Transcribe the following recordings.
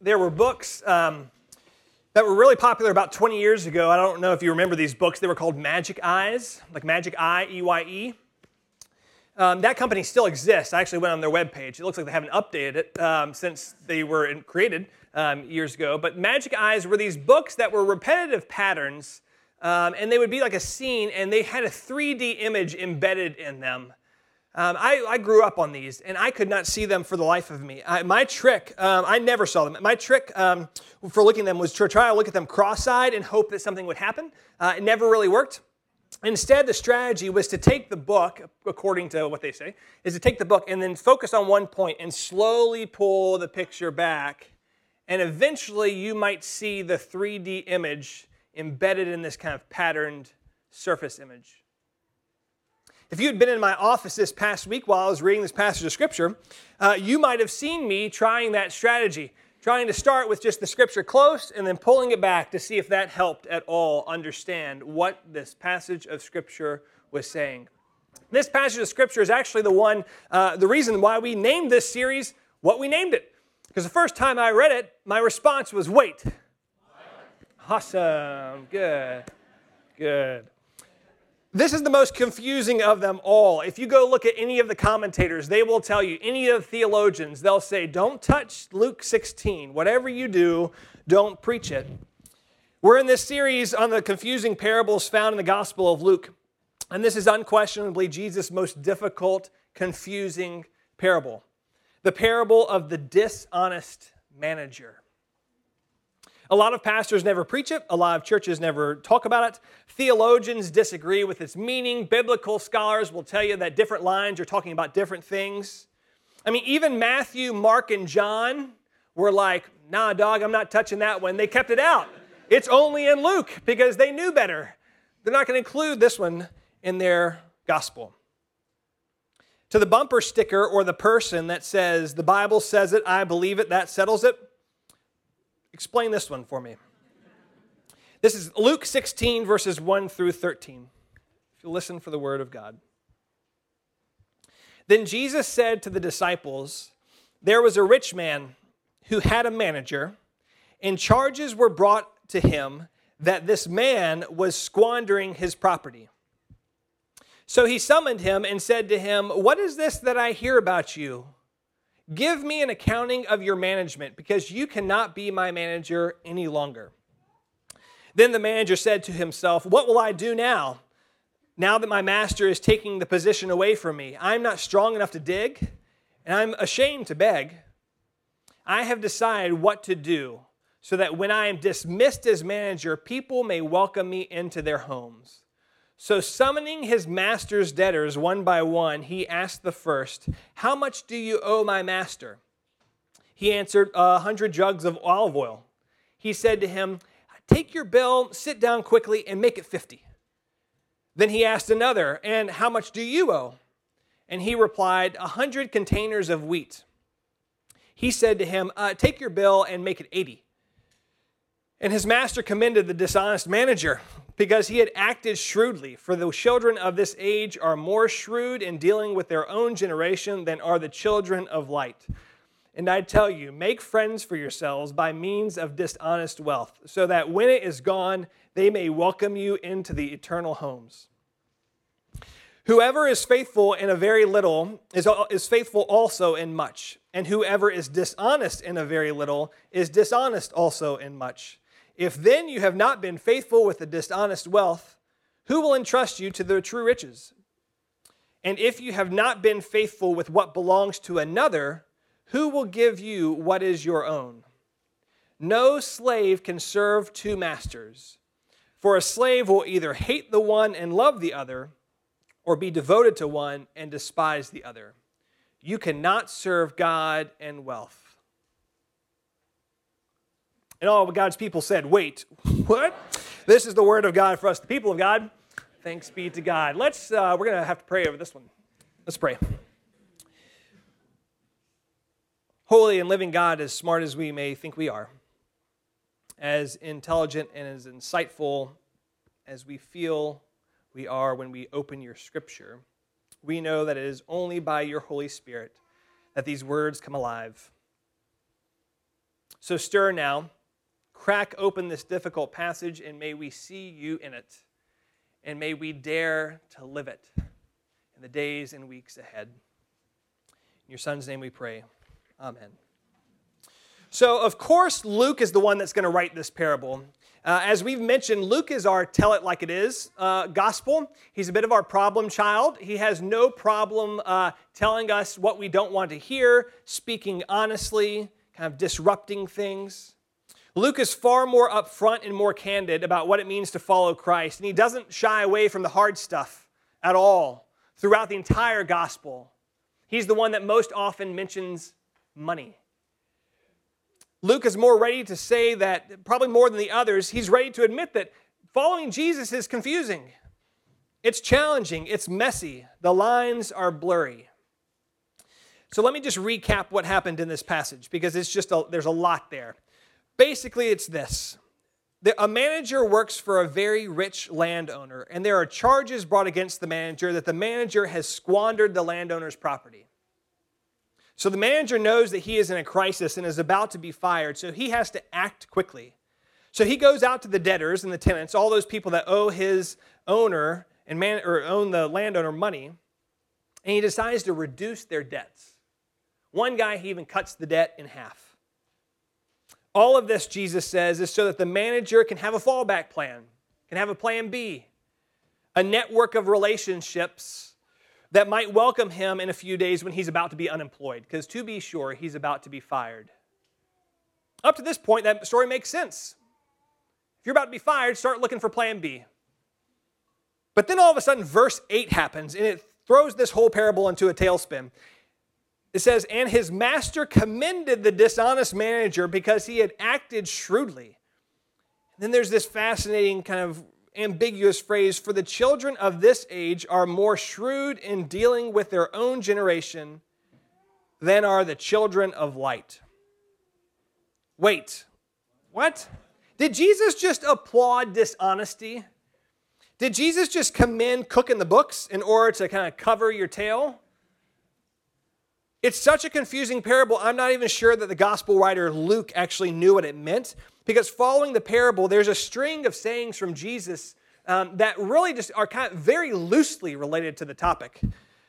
there were books um, that were really popular about 20 years ago. I don't know if you remember these books. They were called Magic Eyes, like Magic Eye, E Y E. Um, that company still exists. I actually went on their webpage. It looks like they haven't updated it um, since they were created um, years ago. But Magic Eyes were these books that were repetitive patterns, um, and they would be like a scene, and they had a 3D image embedded in them. Um, I, I, grew up on these, and I could not see them for the life of me. I, my trick, um, I never saw them. My trick for looking at them was to try to look at them cross-eyed and hope that something would happen. Uh, it never really worked. Instead, the strategy was to take the book, according to what they say, is to take the book and then focus on one point and slowly pull the picture back. And eventually, you might see the 3D image embedded in this kind of patterned surface image. If you had been in my office this past week while I was reading this passage of Scripture, uh, you might have seen me trying that strategy trying to start with just the scripture close and then pulling it back to see if that helped at all understand what this passage of scripture was saying. This passage of scripture is actually the one, uh, the reason why we named this series what we named it. Because the first time I read it, my response was, wait. Awesome. Good. Good. This is the most confusing of them all. If you go look at any of the commentators, they will tell you, any of the theologians, they'll say, don't touch Luke 16. Whatever you do, don't preach it. We're in this series on the confusing parables found in the Gospel of Luke. And this is unquestionably Jesus' most difficult, confusing parable the parable of the dishonest manager. A lot of pastors never preach it, a lot of churches never talk about it. Theologians disagree with its meaning. Biblical scholars will tell you that different lines are talking about different things. I mean, even Matthew, Mark, and John were like, nah, dog, I'm not touching that one. They kept it out. It's only in Luke because they knew better. They're not going to include this one in their gospel. To the bumper sticker or the person that says, the Bible says it, I believe it, that settles it, Explain this one for me. This is Luke 16, verses 1 through 13. If you listen for the word of God. Then Jesus said to the disciples, There was a rich man who had a manager, and charges were brought to him that this man was squandering his property. So he summoned him and said to him, What is this that I hear about you? Give me an accounting of your management, because you cannot be my manager any longer. Then the manager said to himself, What will I do now? Now that my master is taking the position away from me, I'm not strong enough to dig, and I'm ashamed to beg. I have decided what to do so that when I am dismissed as manager, people may welcome me into their homes. So, summoning his master's debtors one by one, he asked the first, How much do you owe my master? He answered, A hundred jugs of olive oil. He said to him, Take your bill, sit down quickly, and make it fifty. Then he asked another, And how much do you owe? And he replied, A hundred containers of wheat. He said to him, uh, Take your bill and make it eighty. And his master commended the dishonest manager because he had acted shrewdly. For the children of this age are more shrewd in dealing with their own generation than are the children of light. And I tell you, make friends for yourselves by means of dishonest wealth, so that when it is gone, they may welcome you into the eternal homes. Whoever is faithful in a very little is, is faithful also in much, and whoever is dishonest in a very little is dishonest also in much. If then you have not been faithful with the dishonest wealth, who will entrust you to the true riches? And if you have not been faithful with what belongs to another, who will give you what is your own? No slave can serve two masters, for a slave will either hate the one and love the other, or be devoted to one and despise the other. You cannot serve God and wealth. And all God's people said, Wait, what? This is the word of God for us, the people of God. Thanks be to God. Let's, uh, we're going to have to pray over this one. Let's pray. Holy and living God, as smart as we may think we are, as intelligent and as insightful as we feel we are when we open your scripture, we know that it is only by your Holy Spirit that these words come alive. So stir now, crack open this difficult passage, and may we see you in it. And may we dare to live it in the days and weeks ahead. In your son's name we pray. Amen. So, of course, Luke is the one that's going to write this parable. Uh, as we've mentioned, Luke is our tell it like it is uh, gospel. He's a bit of our problem child. He has no problem uh, telling us what we don't want to hear, speaking honestly, kind of disrupting things. Luke is far more upfront and more candid about what it means to follow Christ, and he doesn't shy away from the hard stuff at all throughout the entire gospel. He's the one that most often mentions money. Luke is more ready to say that, probably more than the others, he's ready to admit that following Jesus is confusing. It's challenging, it's messy, the lines are blurry. So let me just recap what happened in this passage because it's just a, there's a lot there. Basically, it's this. A manager works for a very rich landowner, and there are charges brought against the manager that the manager has squandered the landowner's property. So the manager knows that he is in a crisis and is about to be fired, so he has to act quickly. So he goes out to the debtors and the tenants, all those people that owe his owner and man or own the landowner money, and he decides to reduce their debts. One guy he even cuts the debt in half. All of this, Jesus says, is so that the manager can have a fallback plan, can have a plan B, a network of relationships that might welcome him in a few days when he's about to be unemployed, because to be sure, he's about to be fired. Up to this point, that story makes sense. If you're about to be fired, start looking for plan B. But then all of a sudden, verse 8 happens, and it throws this whole parable into a tailspin. It says, And his master commended the dishonest manager because he had acted shrewdly. And then there's this fascinating kind of ambiguous phrase for the children of this age are more shrewd in dealing with their own generation than are the children of light. Wait, what? Did Jesus just applaud dishonesty? Did Jesus just commend cooking the books in order to kind of cover your tail? It's such a confusing parable, I'm not even sure that the gospel writer Luke actually knew what it meant. Because following the parable, there's a string of sayings from Jesus um, that really just are kind of very loosely related to the topic.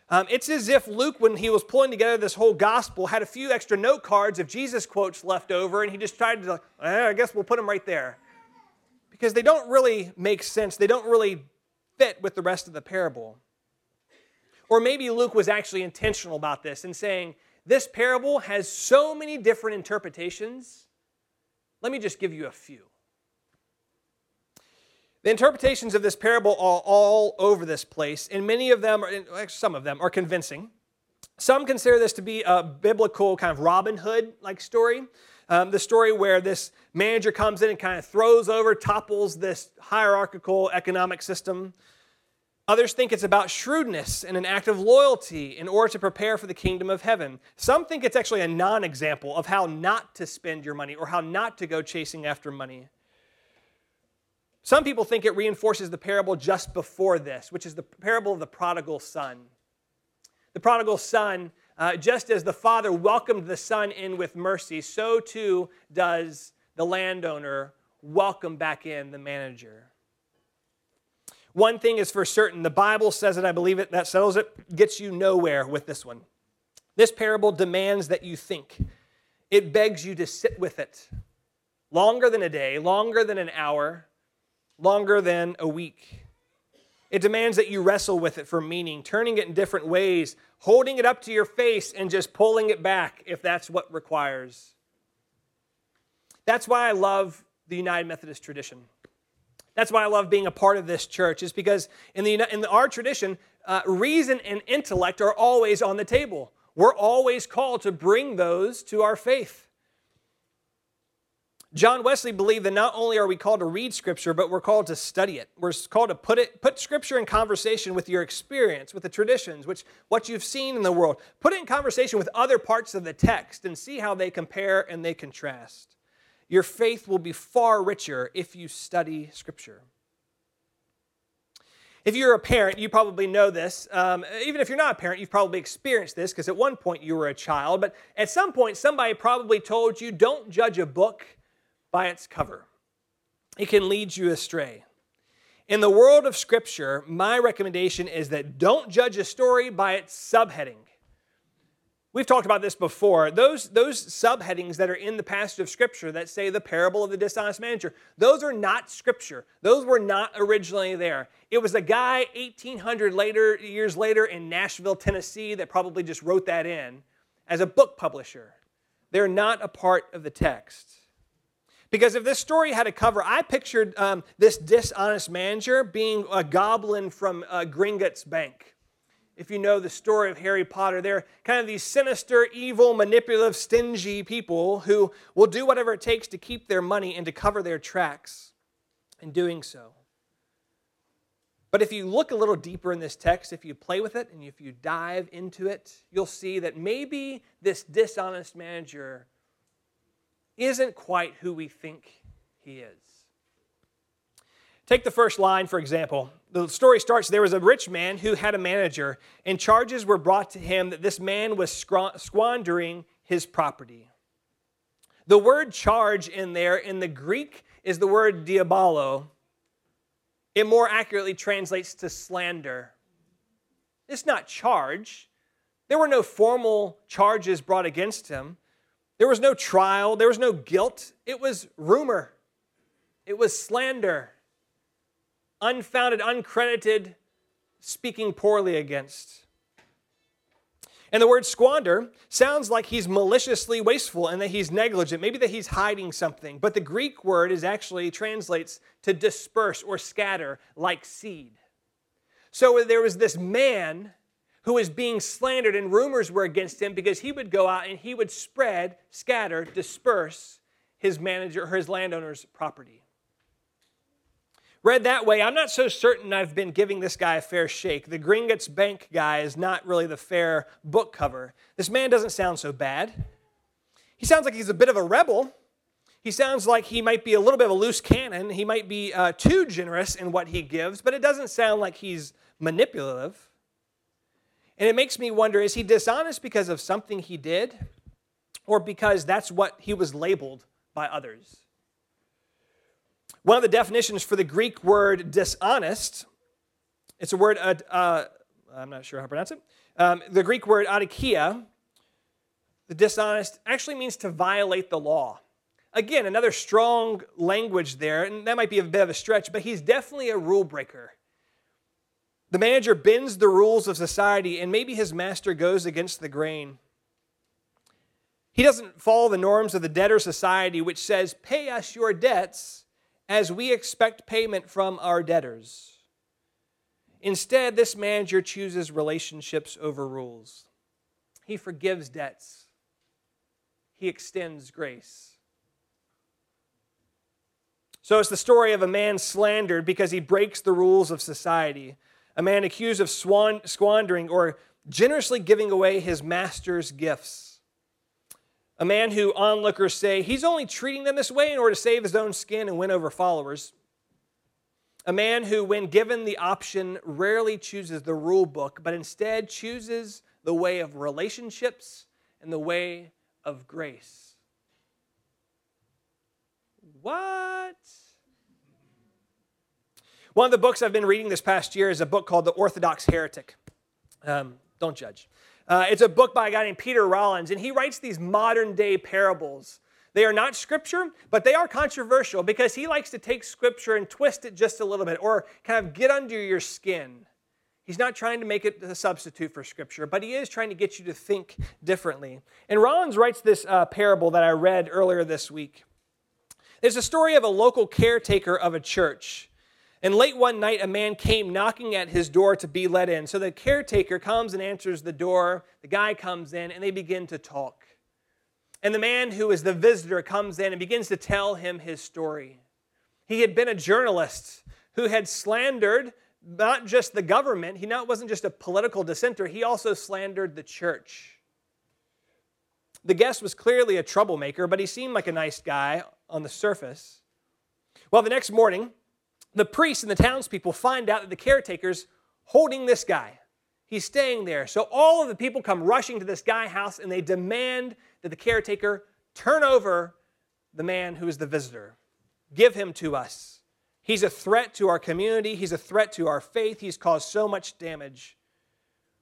Um, it's as if Luke, when he was pulling together this whole gospel, had a few extra note cards of Jesus quotes left over, and he just tried to, eh, I guess we'll put them right there. Because they don't really make sense, they don't really fit with the rest of the parable. Or maybe Luke was actually intentional about this and saying, This parable has so many different interpretations let me just give you a few. The interpretations of this parable are all over this place, and many of them, are, some of them, are convincing. Some consider this to be a biblical kind of Robin Hood like story. Um, the story where this manager comes in and kind of throws over, topples this hierarchical economic system. Others think it's about shrewdness and an act of loyalty in order to prepare for the kingdom of heaven. Some think it's actually a non example of how not to spend your money or how not to go chasing after money. Some people think it reinforces the parable just before this, which is the parable of the prodigal son. The prodigal son, uh, just as the father welcomed the son in with mercy, so too does the landowner welcome back in the manager. One thing is for certain the Bible says it, I believe it, that settles it, gets you nowhere with this one. This parable demands that you think, it begs you to sit with it longer than a day, longer than an hour, longer than a week. It demands that you wrestle with it for meaning, turning it in different ways, holding it up to your face, and just pulling it back if that's what requires. That's why I love the United Methodist tradition. That's why I love being a part of this church, is because in, the, in our tradition, uh, reason and intellect are always on the table. We're always called to bring those to our faith. John Wesley believed that not only are we called to read Scripture, but we're called to study it. We're called to put it, put Scripture in conversation with your experience, with the traditions, which what you've seen in the world. Put it in conversation with other parts of the text and see how they compare and they contrast. Your faith will be far richer if you study Scripture. If you're a parent, you probably know this. Um, even if you're not a parent, you've probably experienced this because at one point you were a child. But at some point, somebody probably told you don't judge a book by its cover, it can lead you astray. In the world of Scripture, my recommendation is that don't judge a story by its subheading. We've talked about this before. Those, those subheadings that are in the passage of Scripture that say the parable of the dishonest manager, those are not Scripture. Those were not originally there. It was a guy 1800 later, years later in Nashville, Tennessee, that probably just wrote that in as a book publisher. They're not a part of the text. Because if this story had a cover, I pictured um, this dishonest manager being a goblin from uh, Gringotts Bank. If you know the story of Harry Potter, they're kind of these sinister, evil, manipulative, stingy people who will do whatever it takes to keep their money and to cover their tracks in doing so. But if you look a little deeper in this text, if you play with it and if you dive into it, you'll see that maybe this dishonest manager isn't quite who we think he is. Take the first line, for example. The story starts there was a rich man who had a manager, and charges were brought to him that this man was squandering his property. The word charge in there in the Greek is the word diabolo. It more accurately translates to slander. It's not charge. There were no formal charges brought against him. There was no trial, there was no guilt. It was rumor, it was slander, unfounded, uncredited, speaking poorly against. And the word squander sounds like he's maliciously wasteful and that he's negligent, maybe that he's hiding something. But the Greek word is actually translates to disperse or scatter like seed. So there was this man who was being slandered, and rumors were against him because he would go out and he would spread, scatter, disperse his manager or his landowner's property. Read that way, I'm not so certain I've been giving this guy a fair shake. The Gringotts Bank guy is not really the fair book cover. This man doesn't sound so bad. He sounds like he's a bit of a rebel. He sounds like he might be a little bit of a loose cannon. He might be uh, too generous in what he gives, but it doesn't sound like he's manipulative. And it makes me wonder is he dishonest because of something he did or because that's what he was labeled by others? One of the definitions for the Greek word dishonest, it's a word, uh, uh, I'm not sure how to pronounce it. Um, the Greek word adikia, the dishonest, actually means to violate the law. Again, another strong language there, and that might be a bit of a stretch, but he's definitely a rule breaker. The manager bends the rules of society, and maybe his master goes against the grain. He doesn't follow the norms of the debtor society, which says, Pay us your debts as we expect payment from our debtors. Instead, this manager chooses relationships over rules. He forgives debts, he extends grace. So it's the story of a man slandered because he breaks the rules of society a man accused of swan- squandering or generously giving away his master's gifts. A man who onlookers say he's only treating them this way in order to save his own skin and win over followers. A man who, when given the option, rarely chooses the rule book, but instead chooses the way of relationships and the way of grace. What? One of the books I've been reading this past year is a book called The Orthodox Heretic. Um, don't judge. Uh, it's a book by a guy named Peter Rollins, and he writes these modern day parables. They are not scripture, but they are controversial because he likes to take scripture and twist it just a little bit or kind of get under your skin. He's not trying to make it a substitute for scripture, but he is trying to get you to think differently. And Rollins writes this uh, parable that I read earlier this week. There's a story of a local caretaker of a church and late one night, a man came knocking at his door to be let in. So the caretaker comes and answers the door. The guy comes in, and they begin to talk. And the man who is the visitor comes in and begins to tell him his story. He had been a journalist who had slandered not just the government, he not, wasn't just a political dissenter, he also slandered the church. The guest was clearly a troublemaker, but he seemed like a nice guy on the surface. Well, the next morning, the priests and the townspeople find out that the caretaker's holding this guy. He's staying there. So all of the people come rushing to this guy house and they demand that the caretaker turn over the man who is the visitor. Give him to us. He's a threat to our community. He's a threat to our faith. He's caused so much damage.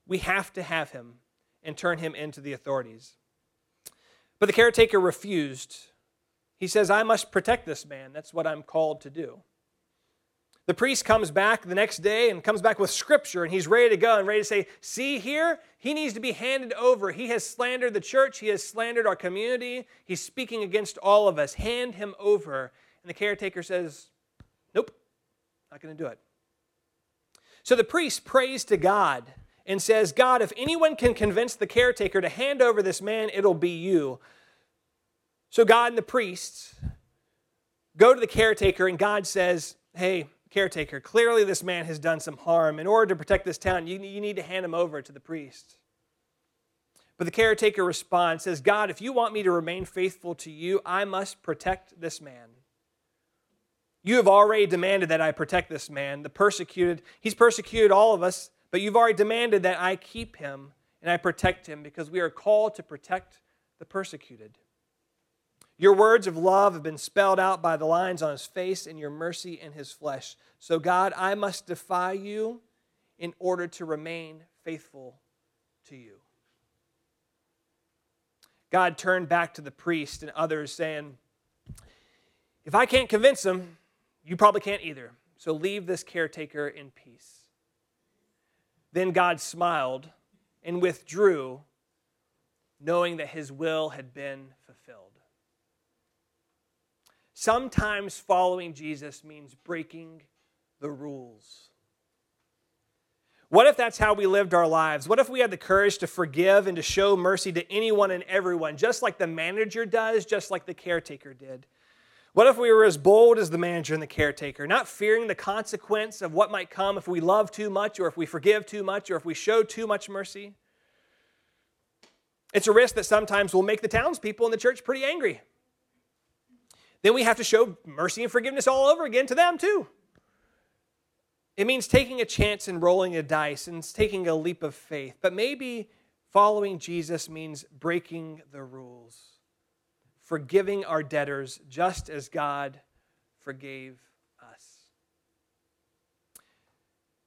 We have to have him and turn him into the authorities. But the caretaker refused. He says, I must protect this man. That's what I'm called to do. The priest comes back the next day and comes back with scripture, and he's ready to go and ready to say, See here, he needs to be handed over. He has slandered the church, he has slandered our community, he's speaking against all of us. Hand him over. And the caretaker says, Nope, not going to do it. So the priest prays to God and says, God, if anyone can convince the caretaker to hand over this man, it'll be you. So God and the priests go to the caretaker, and God says, Hey, caretaker, clearly this man has done some harm. In order to protect this town, you, you need to hand him over to the priest. But the caretaker responds, says, God, if you want me to remain faithful to you, I must protect this man. You have already demanded that I protect this man, the persecuted. He's persecuted all of us, but you've already demanded that I keep him and I protect him because we are called to protect the persecuted. Your words of love have been spelled out by the lines on his face and your mercy in his flesh. So, God, I must defy you in order to remain faithful to you. God turned back to the priest and others, saying, If I can't convince him, you probably can't either. So leave this caretaker in peace. Then God smiled and withdrew, knowing that his will had been. Sometimes following Jesus means breaking the rules. What if that's how we lived our lives? What if we had the courage to forgive and to show mercy to anyone and everyone, just like the manager does, just like the caretaker did? What if we were as bold as the manager and the caretaker, not fearing the consequence of what might come if we love too much, or if we forgive too much, or if we show too much mercy? It's a risk that sometimes will make the townspeople in the church pretty angry then we have to show mercy and forgiveness all over again to them too. It means taking a chance and rolling a dice and taking a leap of faith. But maybe following Jesus means breaking the rules, forgiving our debtors just as God forgave us.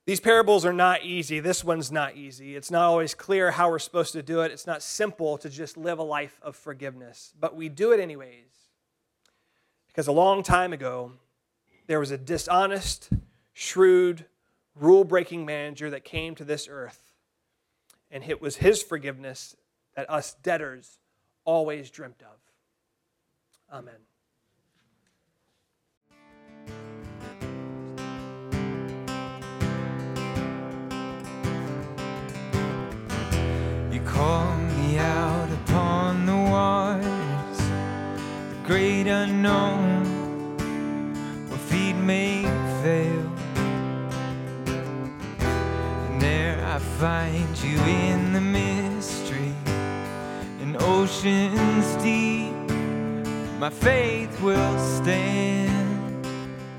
These parables are not easy. This one's not easy. It's not always clear how we're supposed to do it. It's not simple to just live a life of forgiveness, but we do it anyways because a long time ago, there was a dishonest, shrewd, rule breaking manager that came to this earth. And it was his forgiveness that us debtors always dreamt of. Amen. You call me out upon the waters, the great unknown. My faith will stand.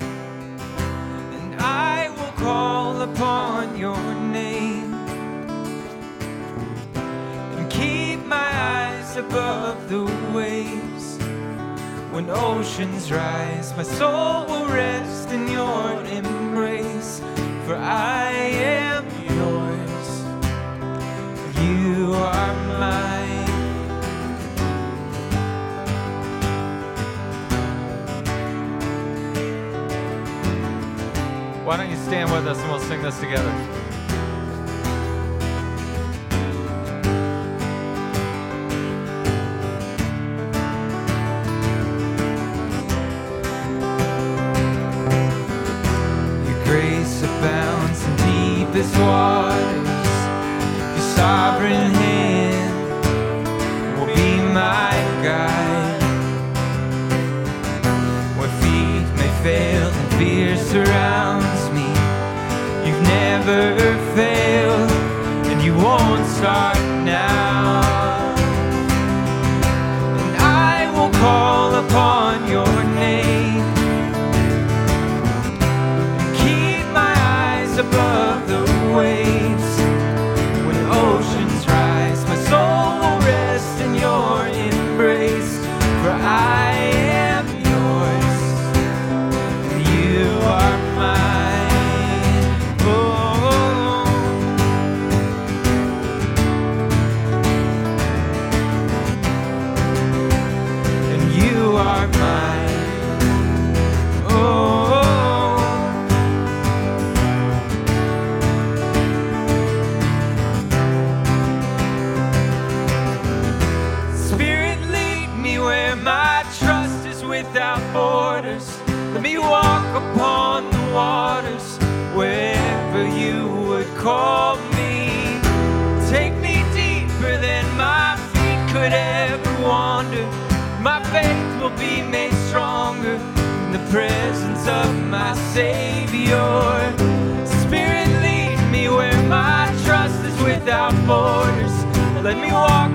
And I will call upon your name. And keep my eyes above the waves. When oceans rise my soul will rest in your embrace. For I am Why don't you stand with us and we'll sing this together? Your grace abounds in deepest waters sovereign surrounds me, you've never failed and you won't start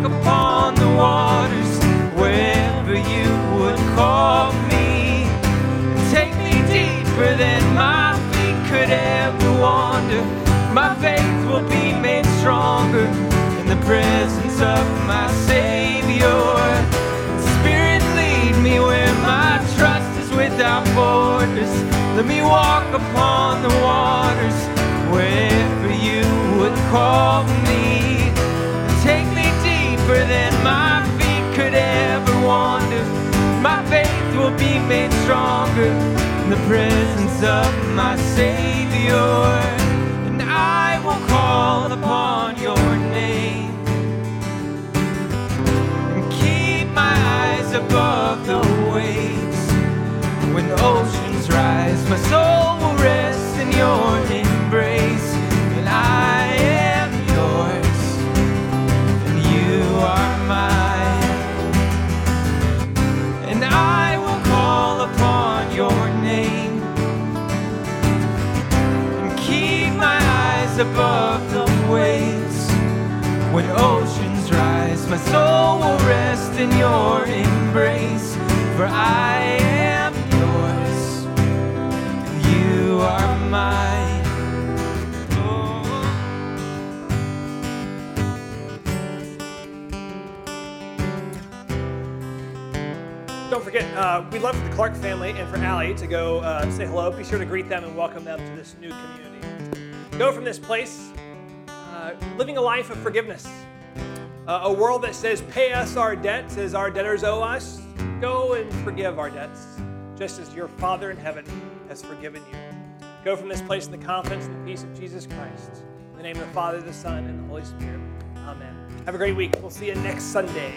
upon the waters wherever you would call me. Take me deeper than my feet could ever wander. My faith will be made stronger in the presence of my Savior. Spirit, lead me where my trust is without borders. Let me walk upon the waters wherever you would call me. Stronger in the presence of my Savior. And I will call upon your name and keep my eyes above the waves. When oceans rise, my soul will rest in your embrace. Soul will rest in your embrace. For I am yours, and you are mine. Oh. Don't forget, uh, we'd love for the Clark family and for Allie to go uh, say hello. Be sure to greet them and welcome them to this new community. Go from this place uh, living a life of forgiveness. Uh, a world that says, pay us our debts as our debtors owe us. Go and forgive our debts, just as your Father in heaven has forgiven you. Go from this place in the confidence and the peace of Jesus Christ. In the name of the Father, the Son, and the Holy Spirit. Amen. Have a great week. We'll see you next Sunday.